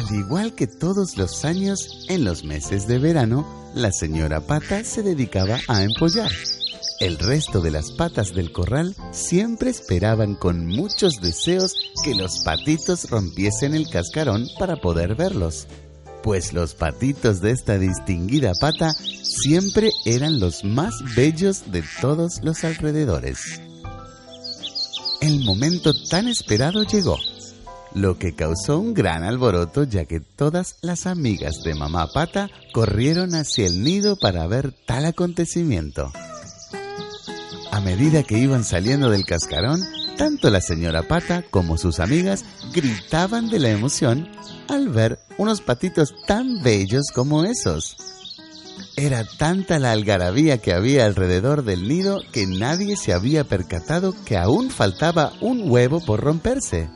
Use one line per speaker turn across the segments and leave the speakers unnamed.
Al igual que todos los años, en los meses de verano, la señora Pata se dedicaba a empollar. El resto de las patas del corral siempre esperaban con muchos deseos que los patitos rompiesen el cascarón para poder verlos, pues los patitos de esta distinguida pata siempre eran los más bellos de todos los alrededores. El momento tan esperado llegó lo que causó un gran alboroto ya que todas las amigas de mamá pata corrieron hacia el nido para ver tal acontecimiento. A medida que iban saliendo del cascarón, tanto la señora pata como sus amigas gritaban de la emoción al ver unos patitos tan bellos como esos. Era tanta la algarabía que había alrededor del nido que nadie se había percatado que aún faltaba un huevo por romperse.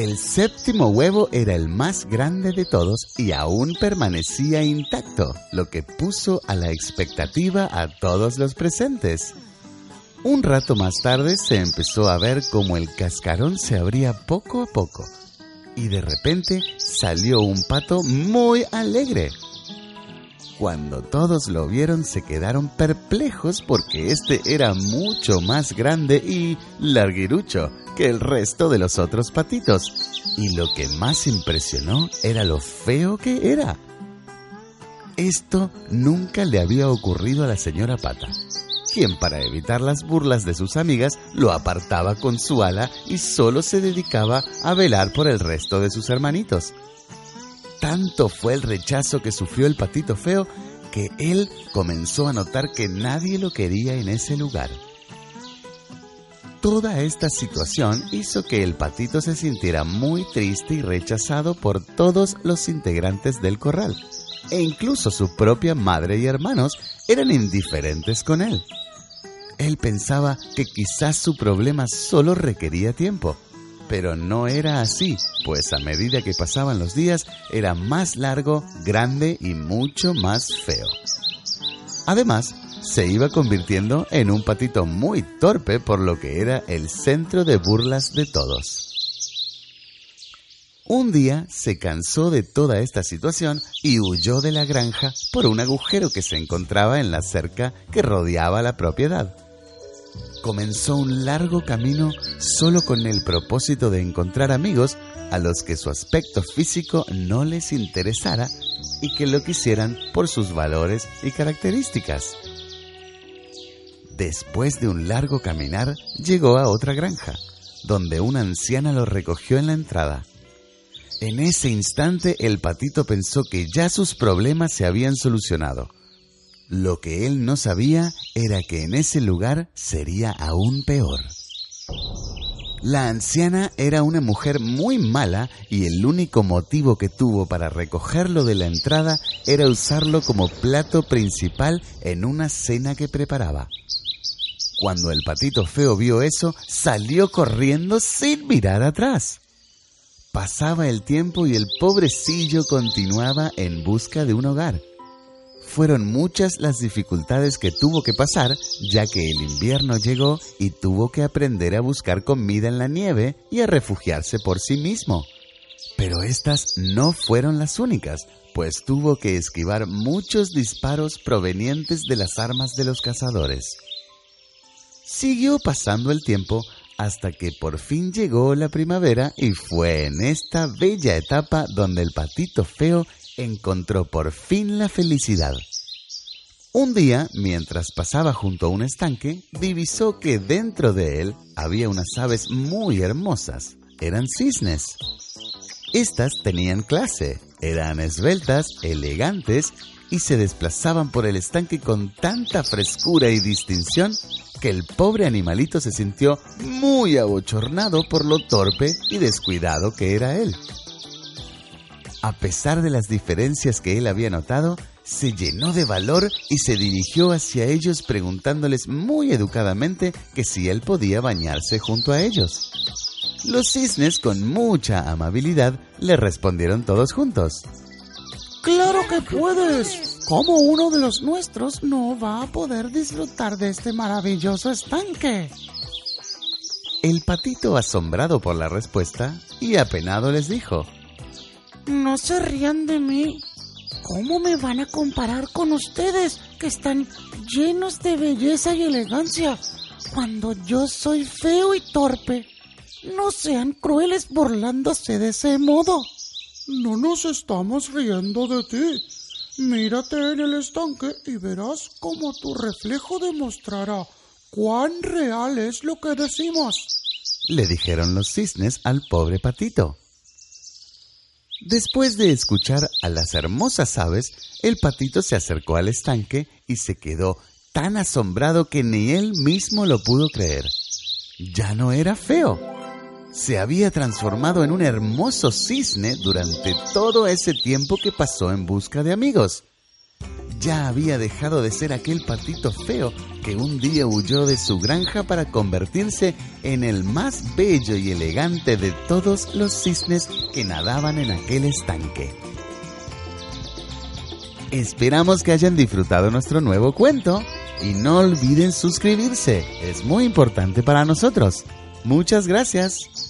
El séptimo huevo era el más grande de todos y aún permanecía intacto, lo que puso a la expectativa a todos los presentes. Un rato más tarde se empezó a ver como el cascarón se abría poco a poco y de repente salió un pato muy alegre. Cuando todos lo vieron se quedaron perplejos porque este era mucho más grande y larguirucho que el resto de los otros patitos. Y lo que más impresionó era lo feo que era. Esto nunca le había ocurrido a la señora Pata, quien para evitar las burlas de sus amigas lo apartaba con su ala y solo se dedicaba a velar por el resto de sus hermanitos. Tanto fue el rechazo que sufrió el patito feo que él comenzó a notar que nadie lo quería en ese lugar. Toda esta situación hizo que el patito se sintiera muy triste y rechazado por todos los integrantes del corral, e incluso su propia madre y hermanos eran indiferentes con él. Él pensaba que quizás su problema solo requería tiempo, pero no era así, pues a medida que pasaban los días era más largo, grande y mucho más feo. Además, se iba convirtiendo en un patito muy torpe por lo que era el centro de burlas de todos. Un día se cansó de toda esta situación y huyó de la granja por un agujero que se encontraba en la cerca que rodeaba la propiedad comenzó un largo camino solo con el propósito de encontrar amigos a los que su aspecto físico no les interesara y que lo quisieran por sus valores y características. Después de un largo caminar, llegó a otra granja, donde una anciana lo recogió en la entrada. En ese instante el patito pensó que ya sus problemas se habían solucionado lo que él no sabía era que en ese lugar sería aún peor. La anciana era una mujer muy mala y el único motivo que tuvo para recogerlo de la entrada era usarlo como plato principal en una cena que preparaba. Cuando el patito feo vio eso, salió corriendo sin mirar atrás. Pasaba el tiempo y el pobrecillo continuaba en busca de un hogar fueron muchas las dificultades que tuvo que pasar, ya que el invierno llegó y tuvo que aprender a buscar comida en la nieve y a refugiarse por sí mismo. Pero estas no fueron las únicas, pues tuvo que esquivar muchos disparos provenientes de las armas de los cazadores. Siguió pasando el tiempo hasta que por fin llegó la primavera y fue en esta bella etapa donde el patito feo encontró por fin la felicidad. Un día, mientras pasaba junto a un estanque, divisó que dentro de él había unas aves muy hermosas. Eran cisnes. Estas tenían clase, eran esbeltas, elegantes y se desplazaban por el estanque con tanta frescura y distinción que el pobre animalito se sintió muy abochornado por lo torpe y descuidado que era él. A pesar de las diferencias que él había notado, se llenó de valor y se dirigió hacia ellos preguntándoles muy educadamente que si él podía bañarse junto a ellos. Los cisnes con mucha amabilidad le respondieron todos juntos.
Claro que puedes. ¿Cómo uno de los nuestros no va a poder disfrutar de este maravilloso estanque?
El patito, asombrado por la respuesta y apenado, les dijo,
No se rían de mí. ¿Cómo me van a comparar con ustedes que están llenos de belleza y elegancia cuando yo soy feo y torpe? No sean crueles burlándose de ese modo.
No nos estamos riendo de ti. Mírate en el estanque y verás cómo tu reflejo demostrará cuán real es lo que decimos.
Le dijeron los cisnes al pobre patito. Después de escuchar a las hermosas aves, el patito se acercó al estanque y se quedó tan asombrado que ni él mismo lo pudo creer. Ya no era feo se había transformado en un hermoso cisne durante todo ese tiempo que pasó en busca de amigos. Ya había dejado de ser aquel patito feo que un día huyó de su granja para convertirse en el más bello y elegante de todos los cisnes que nadaban en aquel estanque. Esperamos que hayan disfrutado nuestro nuevo cuento y no olviden suscribirse, es muy importante para nosotros. Muchas gracias.